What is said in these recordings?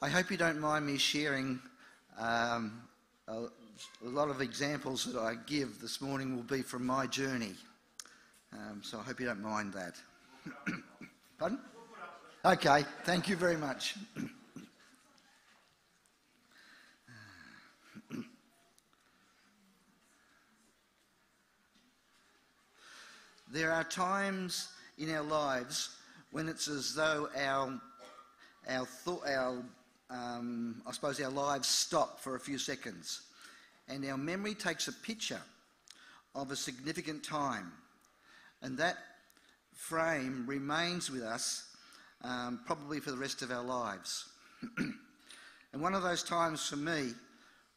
I hope you don't mind me sharing um, a, a, lot of examples that I give this morning will be from my journey. Um, so I hope you don't mind that. Pardon? Okay, thank you very much. there are times in our lives when it's as though our, our, thought, our um, I suppose, our lives stop for a few seconds and our memory takes a picture of a significant time. And that frame remains with us um, probably for the rest of our lives. and one of those times for me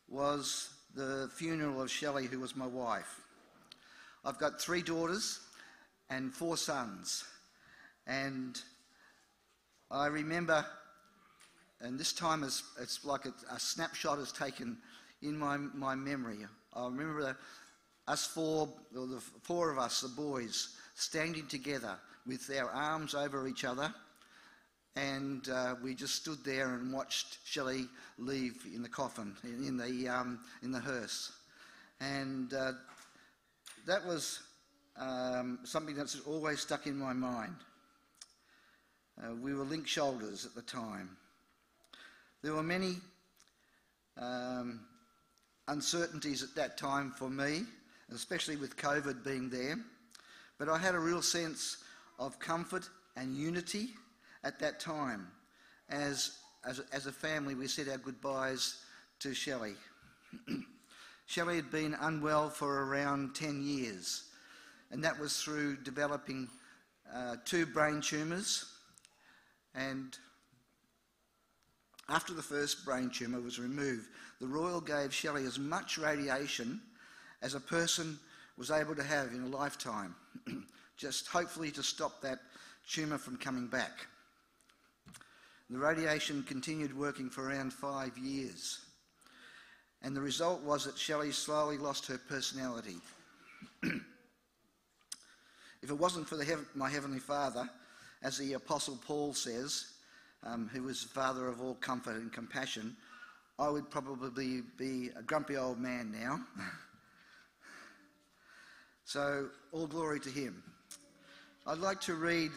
was the funeral of Shelley, who was my wife. I've got three daughters and four sons. And I remember, and this time is, it's like a, a snapshot is taken in my, my memory. I remember the, us four, the four of us, the boys, standing together with our arms over each other. And uh, we just stood there and watched Shelley leave in the coffin, in the, um, in the hearse. And uh, that was um, something that's always stuck in my mind. Uh, we were linked shoulders at the time. There were many um, uncertainties at that time for me, especially with COVID being there. But I had a real sense of comfort and unity at that time. As, as, as a family, we said our goodbyes to Shelley. Shelley had been unwell for around 10 years, and that was through developing uh, two brain tumours. And after the first brain tumour was removed, the Royal gave Shelley as much radiation as a person was able to have in a lifetime, just hopefully to stop that tumour from coming back. The radiation continued working for around five years. And the result was that Shelley slowly lost her personality. if it wasn't for my Heavenly Father, as the Apostle Paul says, um, who was Father of all comfort and compassion, I would probably be a grumpy old man now. so, all glory to him. I'd like to read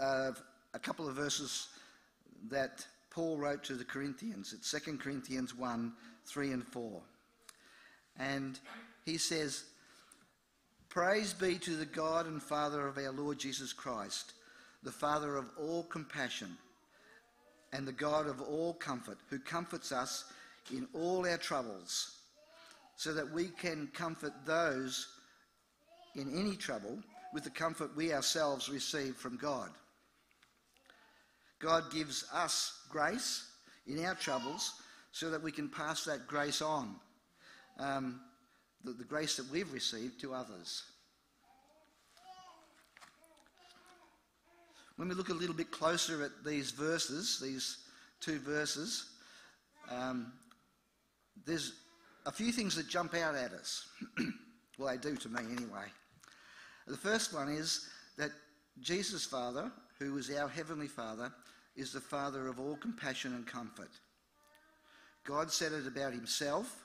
uh, a couple of verses that Paul wrote to the Corinthians. It's 2 Corinthians 1 3 and 4. And he says, Praise be to the God and Father of our Lord Jesus Christ, the Father of all compassion and the God of all comfort, who comforts us in all our troubles, so that we can comfort those in any trouble with the comfort we ourselves receive from God. God gives us grace in our troubles so that we can pass that grace on, um, the, the grace that we've received to others. When we look a little bit closer at these verses, these two verses, um, there's a few things that jump out at us. well, they do to me anyway. The first one is that Jesus' Father, who is our Heavenly Father, is the Father of all compassion and comfort. God said it about Himself,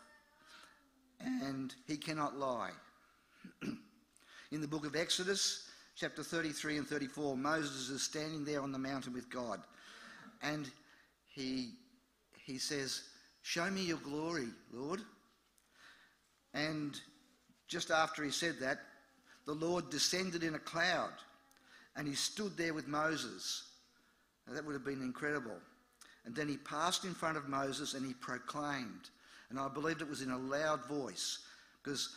and He cannot lie. In the book of Exodus, chapter 33 and 34, Moses is standing there on the mountain with God. And he, he says, Show me your glory, Lord. And just after he said that, the Lord descended in a cloud and he stood there with Moses. Now, that would have been incredible. And then he passed in front of Moses and he proclaimed. And I believed it was in a loud voice because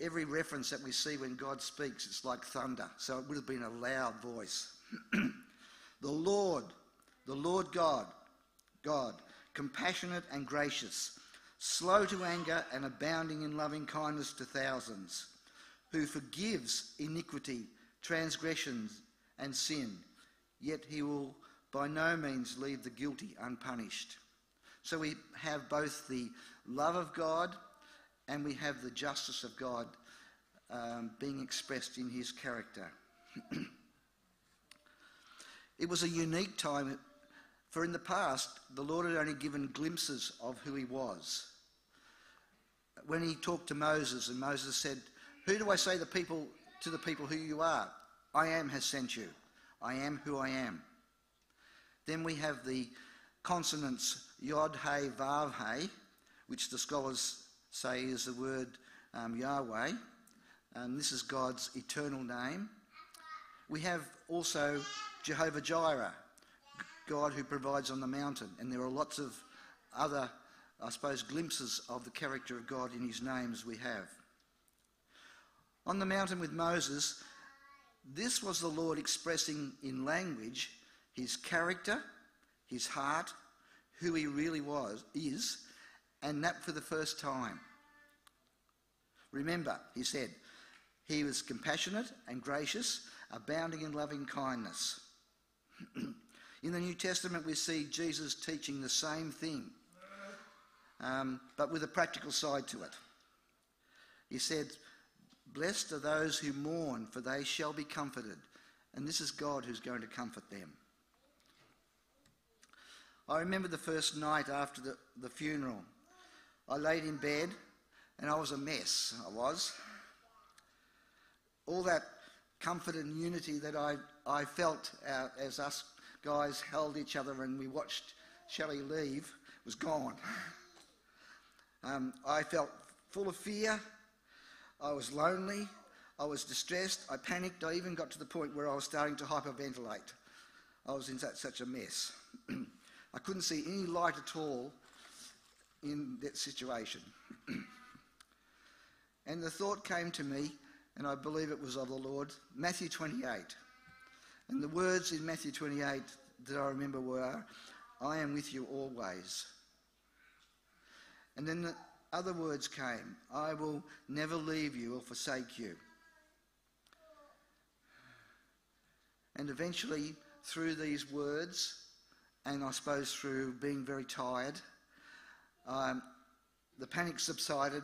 every reference that we see when God speaks, it's like thunder. So it would have been a loud voice. the Lord, the Lord God, God, compassionate and gracious, slow to anger and abounding in loving kindness to thousands, who forgives iniquity, transgressions, and sin, yet he will by no means leave the guilty unpunished. So we have both the love of God and we have the justice of God um, being expressed in his character. it was a unique time For in the past, the Lord had only given glimpses of who he was. When he talked to Moses, and Moses said, Who do I say the people to the people who you are? I am has sent you. I am who I am. Then we have the consonants Yod, He, Vav, He, which the scholars say is the word um, Yahweh. And this is God's eternal name. We have also Jehovah Jireh, God who provides on the mountain. And there are lots of other, I suppose, glimpses of the character of God in his names we have. On the mountain with Moses, this was the Lord expressing in language his character, his heart, who he really was, is, and that for the first time. Remember, he said, he was compassionate and gracious, abounding in loving kindness. in the New Testament, we see Jesus teaching the same thing, um, but with a practical side to it. He said, Blessed are those who mourn, for they shall be comforted. And this is God who's going to comfort them. I remember the first night after the, the funeral. I laid in bed and I was a mess, I was. All that comfort and unity that I, I felt uh, as us guys held each other and we watched Shelley leave was gone. Um, I felt full of fear. I was lonely. I was distressed. I panicked. I even got to the point where I was starting to hyperventilate. I was in such, such a mess. I couldn't see any light at all in that situation. and the thought came to me, and I believe it was of the Lord, Matthew 28. And the words in Matthew 28 that I remember were, I am with you always. And then the other words came, I will never leave you or forsake you. And eventually, through these words, and I suppose through being very tired, um, the panic subsided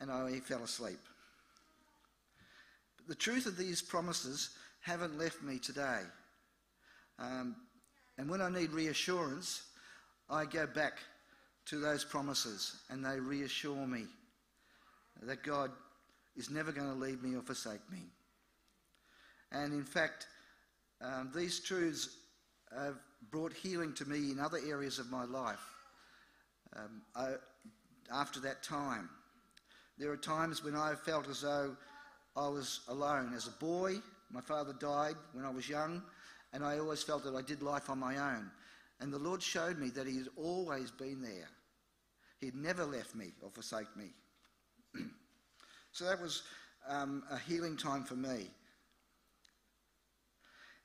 and I fell asleep. But the truth of these promises haven't left me today. Um, and when I need reassurance, I go back to those promises and they reassure me that God is never going to leave me or forsake me. And in fact, um, these truths have brought healing to me in other areas of my life um, I, after that time. There are times when I felt as though I was alone. As a boy, my father died when I was young, and I always felt that I did life on my own. And the Lord showed me that He had always been there. He'd never left me or forsake me. so that was um, a healing time for me.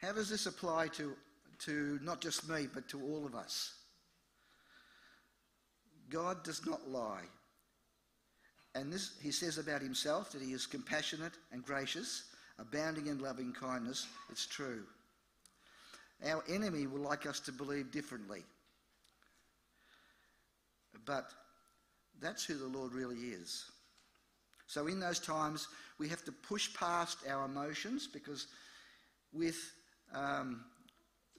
How does this apply to to not just me, but to all of us. God does not lie. And this, he says about himself that he is compassionate and gracious, abounding in loving kindness. It's true. Our enemy will like us to believe differently. But that's who the Lord really is. So, in those times, we have to push past our emotions because with um,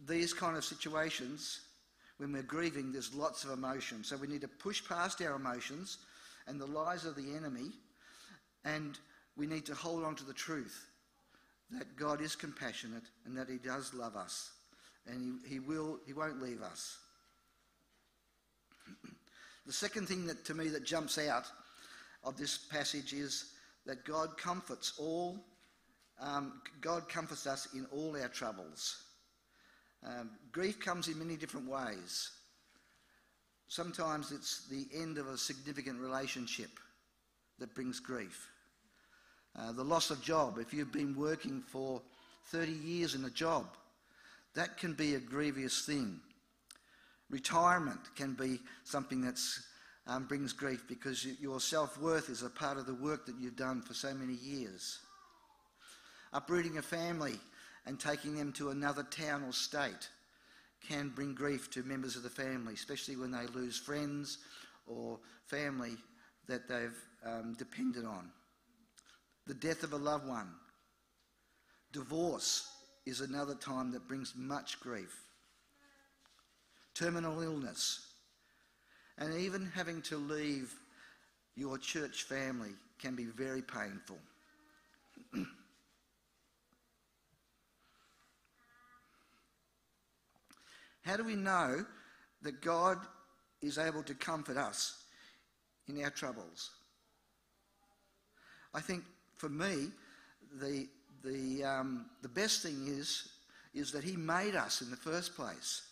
these kind of situations, when we're grieving, there's lots of emotion. So we need to push past our emotions and the lies of the enemy, and we need to hold on to the truth that God is compassionate and that He does love us, and He, he will He won't leave us. the second thing that to me that jumps out of this passage is that God comforts all. Um, God comforts us in all our troubles. Um, grief comes in many different ways. Sometimes it's the end of a significant relationship that brings grief. Uh, the loss of job, if you've been working for 30 years in a job, that can be a grievous thing. Retirement can be something that um, brings grief because your self worth is a part of the work that you've done for so many years. Uprooting a family and taking them to another town or state can bring grief to members of the family, especially when they lose friends or family that they've um, depended on. The death of a loved one. Divorce is another time that brings much grief. terminal illness, and even having to leave your church family can be very painful. How do we know that God is able to comfort us in our troubles? I think for me, the, the, um, the best thing is, is that He made us in the first place.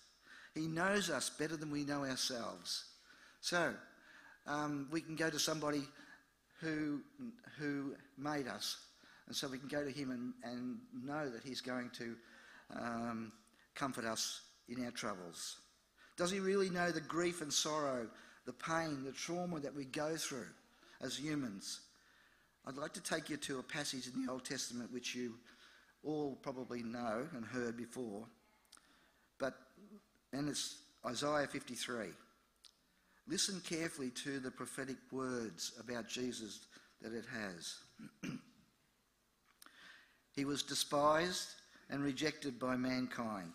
He knows us better than we know ourselves. So, um, we can go to somebody who, who made us, and so we can go to Him and, and know that He's going to um, comfort us in our troubles. Does He really know the grief and sorrow, the pain, the trauma that we go through as humans? I'd like to take you to a passage in the Old Testament which you all probably know and heard before, but and it's Isaiah 53. Listen carefully to the prophetic words about Jesus that it has. he was despised and rejected by mankind,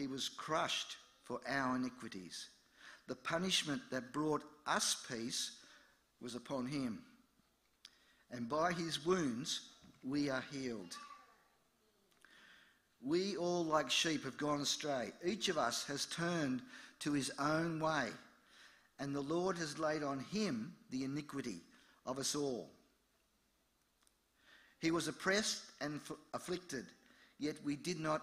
he was crushed for our iniquities. The punishment that brought us peace was upon him. And by his wounds we are healed. We all, like sheep, have gone astray. Each of us has turned to his own way, and the Lord has laid on him the iniquity of us all. He was oppressed and afflicted, yet we did not,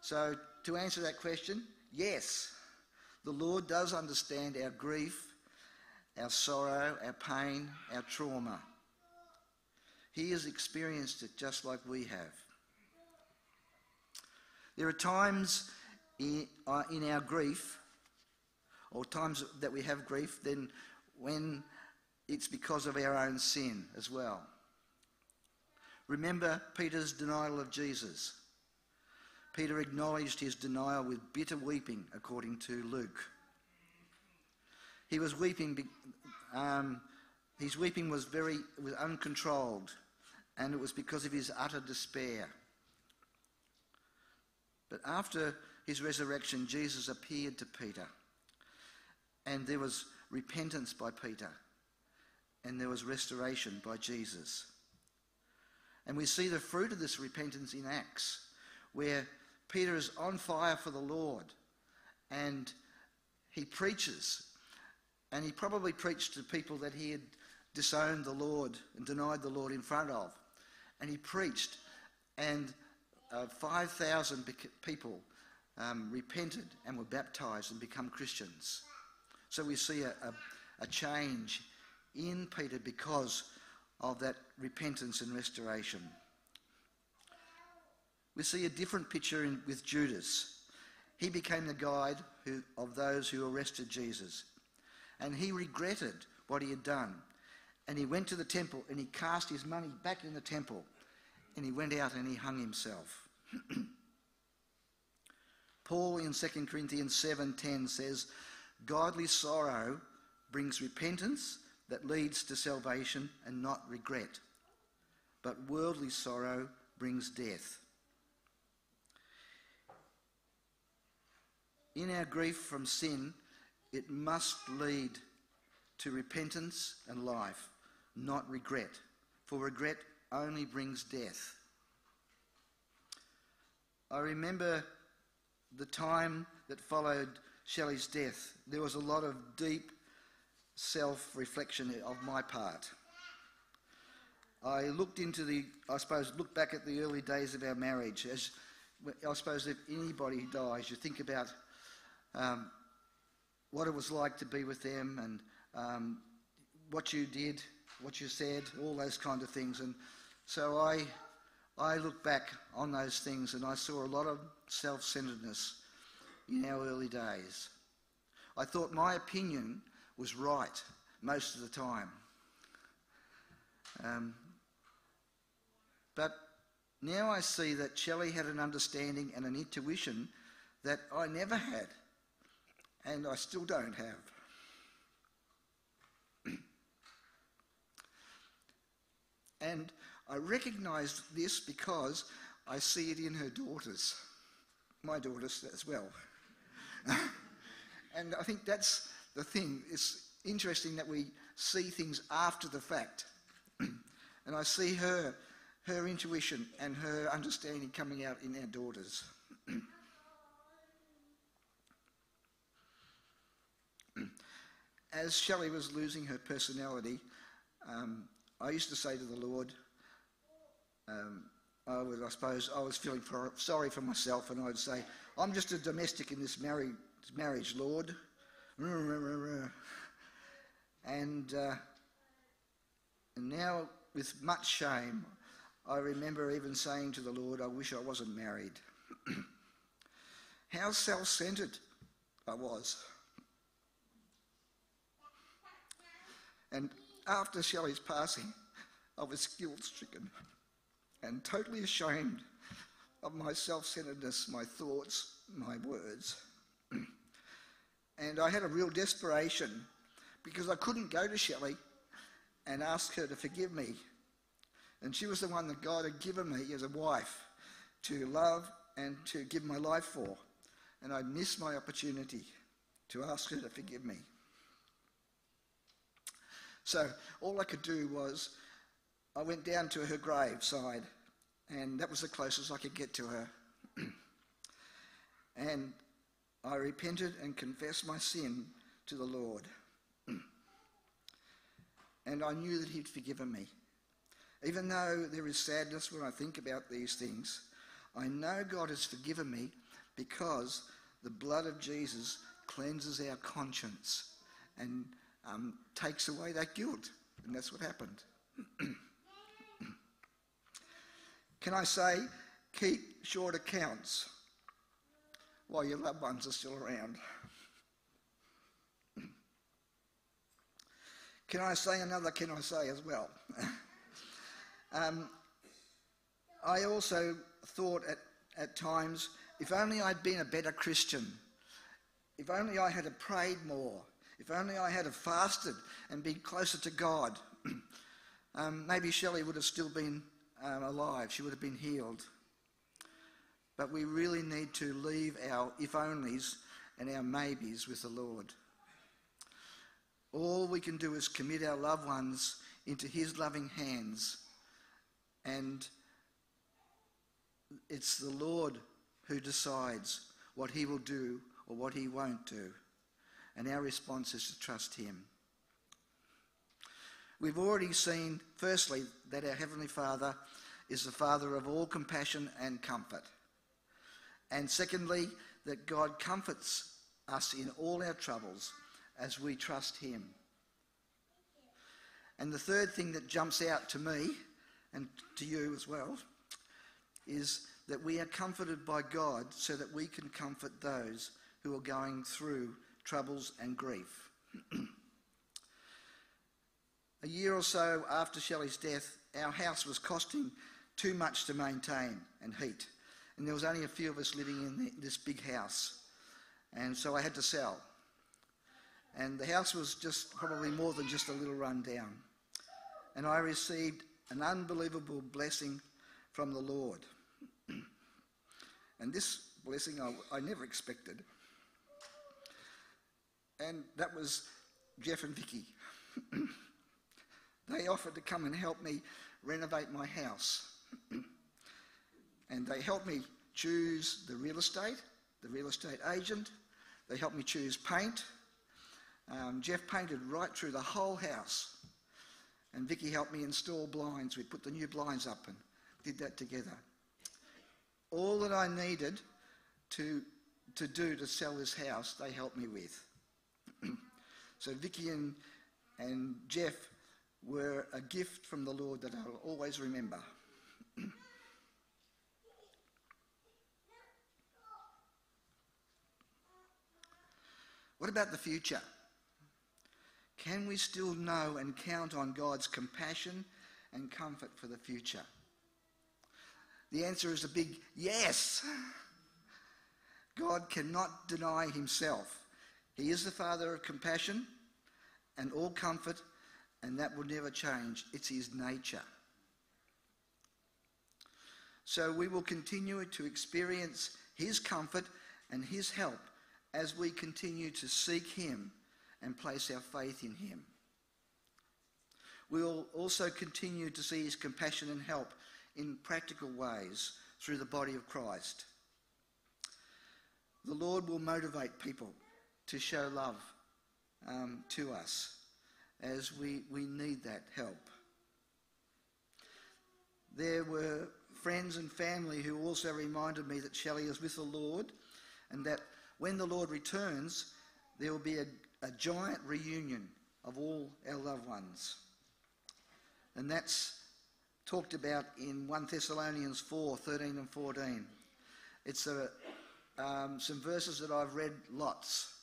So, to answer that question, yes, the Lord does understand our grief our sorrow, our pain, our trauma. He has experienced it just like we have. There are times in, uh, in our grief, or times that we have grief, then when it's because of our own sin as well. Remember Peter's denial of Jesus. Peter acknowledged his denial with bitter weeping, according to Luke. He was weeping. Um, his weeping was very was uncontrolled, and it was because of his utter despair. But after his resurrection, Jesus appeared to Peter, and there was repentance by Peter, and there was restoration by Jesus. And we see the fruit of this repentance in Acts, where Peter is on fire for the Lord, and he preaches and he probably preached to people that he had disowned the Lord and denied the Lord in front of. And he preached, and uh, 5,000 people um, repented and were baptized and become Christians. So we see a, a, a change in Peter because of that repentance and restoration. We see a different picture in, with Judas. He became the guide who, of those who arrested Jesus and he regretted what he had done. And he went to the temple and he cast his money back in the temple and he went out and he hung himself. Paul in 2 Corinthians 7:10 says, "Godly sorrow brings repentance that leads to salvation and not regret. But worldly sorrow brings death." In our grief from sin, it must lead to repentance and life, not regret, for regret only brings death. I remember the time that followed Shelley's death, there was a lot of deep self reflection of my part. I looked into the, I suppose, look back at the early days of our marriage. As I suppose if anybody dies, you think about um, what it was like to be with them and um, what you did, what you said, all those kind of things. And so I, I look back on those things and I saw a lot of self-centeredness in our early days. I thought my opinion was right most of the time. Um, but now I see that Shelley had an understanding and an intuition that I never had, and I still don't have. and I recognise this because I see it in her daughters, my daughters as well. and I think that's the thing. It's interesting that we see things after the fact. and I see her, her intuition and her understanding coming out in our daughters. As Shelley was losing her personality, um, I used to say to the Lord, um, I, I suppose I was feeling for, sorry for myself, and I'd say, I'm just a domestic in this marriage, marriage Lord. And, uh, and now, with much shame, I remember even saying to the Lord, I wish I wasn't married. How self centered I was. And after Shelley's passing, I was guilt stricken and totally ashamed of my self centeredness, my thoughts, my words. and I had a real desperation because I couldn't go to Shelley and ask her to forgive me. And she was the one that God had given me as a wife to love and to give my life for. And I missed my opportunity to ask her to forgive me. So all I could do was I went down to her graveside, and that was the closest I could get to her. and I repented and confessed my sin to the Lord and I knew that He'd forgiven me. Even though there is sadness when I think about these things, I know God has forgiven me because the blood of Jesus cleanses our conscience and um, takes away that guilt. And that's what happened. Can I say, keep short accounts while your loved ones are still around? Can I say another can I say as well? um, I also thought at, at times, if only I'd been a better Christian, if only I had prayed more, if only I had fasted and been closer to God, um, maybe Shelley would have still been um, alive. She would have been healed. But we really need to leave our if onlys and our maybes with the Lord. All we can do is commit our loved ones into His loving hands. And it's the Lord who decides what He will do or what He won't do. And our response is to trust Him. We've already seen, firstly, that our Heavenly Father is the Father of all compassion and comfort. And secondly, that God comforts us in all our troubles as we trust Him. And the third thing that jumps out to me and to you as well is that we are comforted by God so that we can comfort those who are going through troubles and grief. a year or so after Shelley's death, our house was costing too much to maintain and heat. And there was only a few of us living in this big house. And so I had to sell. And the house was just probably more than just a little run down. And I received an unbelievable blessing from the Lord. and this blessing I, I never expected. And that was Jeff and Vicky. they offered to come and help me renovate my house. and they helped me choose the real estate, the real estate agent, They helped me choose paint. Um, Jeff painted right through the whole house. And Vicky helped me install blinds. We put the new blinds up and did that together. All that I needed to, to do to sell this house, they helped me with. So Vicky and, and Jeff were a gift from the Lord that I'll always remember. what about the future? Can we still know and count on God's compassion and comfort for the future? The answer is a big yes. God cannot deny himself. He is the Father of compassion and all comfort, and that will never change. It's his nature. So we will continue to experience his comfort and his help as we continue to seek him and place our faith in him. We will also continue to see his compassion and help in practical ways through the body of Christ. The Lord will motivate people to show love um, to us as we, we need that help. There were friends and family who also reminded me that Shelley is with the Lord and that when the Lord returns, there will be a, a giant reunion of all our loved ones. And that's talked about in 1 Thessalonians 4 13 and 14. It's a, um, some verses that I've read lots,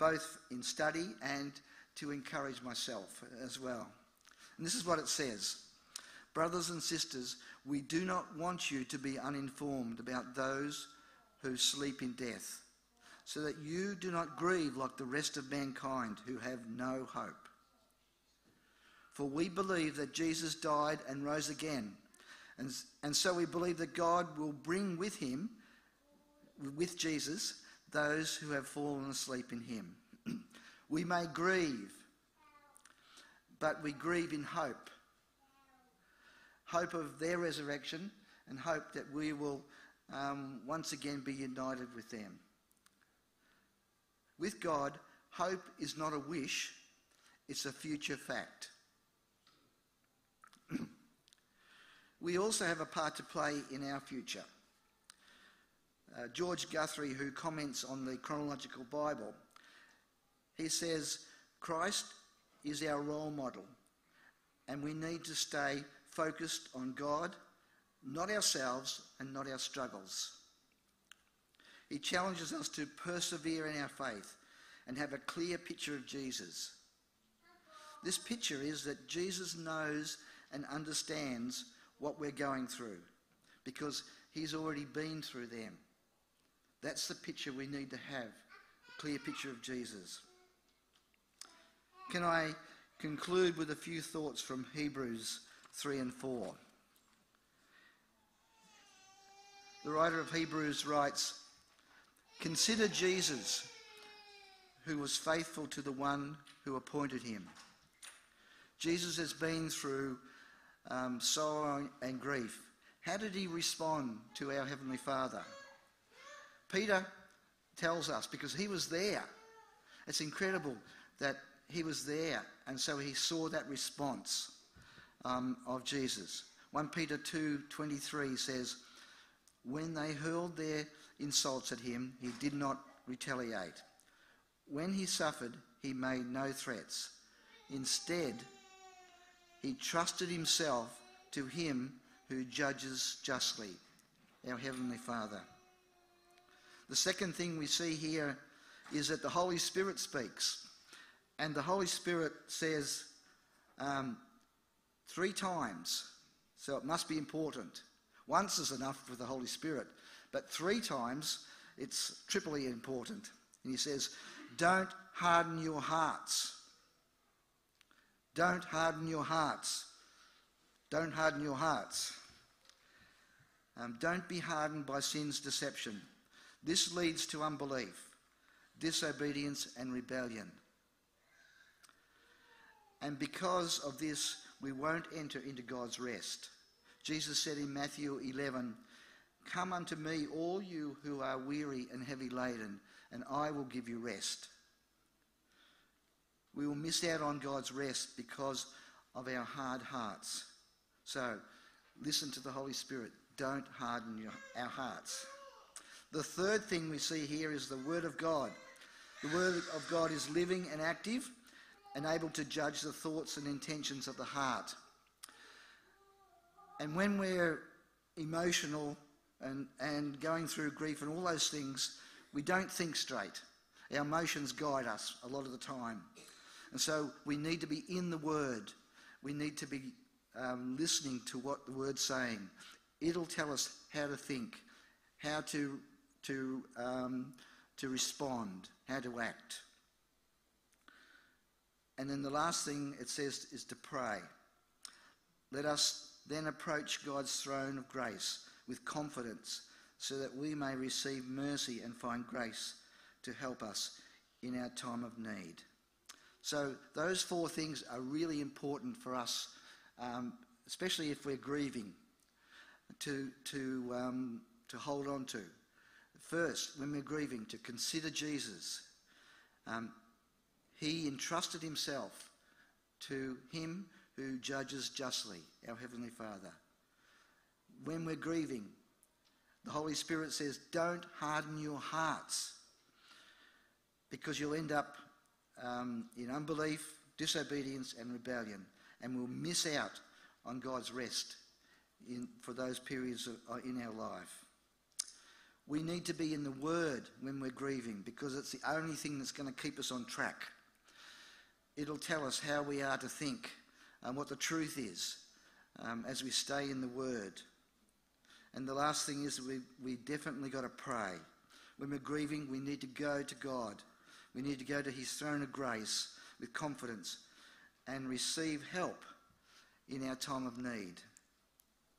both in study and to encourage myself as well. And this is what it says Brothers and sisters, we do not want you to be uninformed about those who sleep in death so that you do not grieve like the rest of mankind who have no hope. For we believe that Jesus died and rose again. And, and so we believe that God will bring with him, with Jesus, those who have fallen asleep in him. we may grieve, but we grieve in hope. Hope of their resurrection and hope that we will um, once again be united with them. With God, hope is not a wish, it's a future fact. we also have a part to play in our future. Uh, George Guthrie, who comments on the chronological Bible, he says, Christ is our role model, and we need to stay focused on God, not ourselves and not our struggles. He challenges us to persevere in our faith and have a clear picture of Jesus. This picture is that Jesus knows and understands what we're going through because he's already been through them. That's the picture we need to have a clear picture of Jesus. Can I conclude with a few thoughts from Hebrews 3 and 4? The writer of Hebrews writes, Consider Jesus, who was faithful to the one who appointed him. Jesus has been through um, sorrow and grief. How did he respond to our Heavenly Father? Peter tells us because he was there. It's incredible that he was there, and so he saw that response um, of Jesus. 1 Peter 2:23 says, "When they hurled their insults at him, he did not retaliate. When he suffered, he made no threats. Instead, he trusted himself to him who judges justly, our Heavenly Father. The second thing we see here is that the Holy Spirit speaks. And the Holy Spirit says um, three times, so it must be important. Once is enough for the Holy Spirit, but three times, it's triply important. And he says, Don't harden your hearts. Don't harden your hearts. Don't harden your hearts. Um, don't be hardened by sin's deception. This leads to unbelief, disobedience, and rebellion. And because of this, we won't enter into God's rest. Jesus said in Matthew 11, Come unto me, all you who are weary and heavy laden, and I will give you rest. We will miss out on God's rest because of our hard hearts. So, listen to the Holy Spirit. Don't harden your, our hearts. The third thing we see here is the Word of God. The Word of God is living and active and able to judge the thoughts and intentions of the heart. And when we're emotional and, and going through grief and all those things, we don't think straight. Our emotions guide us a lot of the time. And so we need to be in the Word. We need to be um, listening to what the Word's saying. It'll tell us how to think, how to, to, um, to respond, how to act. And then the last thing it says is to pray. Let us then approach God's throne of grace with confidence so that we may receive mercy and find grace to help us in our time of need. So, those four things are really important for us, um, especially if we're grieving, to, to, um, to hold on to. First, when we're grieving, to consider Jesus. Um, he entrusted himself to him who judges justly, our Heavenly Father. When we're grieving, the Holy Spirit says, don't harden your hearts because you'll end up um, in unbelief, disobedience, and rebellion, and we'll miss out on God's rest in, for those periods of, uh, in our life. We need to be in the Word when we're grieving because it's the only thing that's going to keep us on track. It'll tell us how we are to think and what the truth is um, as we stay in the Word. And the last thing is we, we definitely got to pray. When we're grieving, we need to go to God. We need to go to His throne of grace with confidence and receive help in our time of need.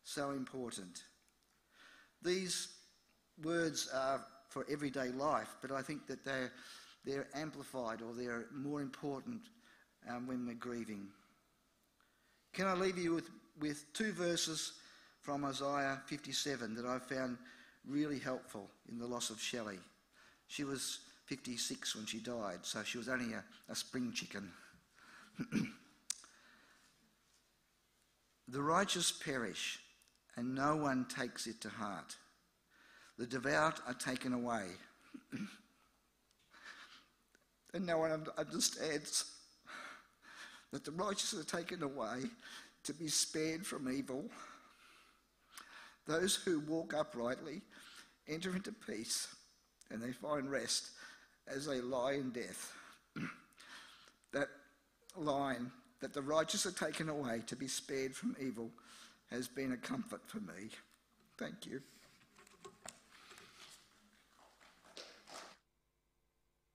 So important. These words are for everyday life, but I think that they're, they're amplified or they're more important um, when we're grieving. Can I leave you with, with two verses from Isaiah 57 that I found really helpful in the loss of Shelley? She was 56 when she died, so she was only a, a spring chicken. the righteous perish, and no one takes it to heart. The devout are taken away, and no one understands that the righteous are taken away to be spared from evil. Those who walk uprightly enter into peace and they find rest as they lie in death. that line, that the righteous are taken away to be spared from evil, has been a comfort for me. Thank you.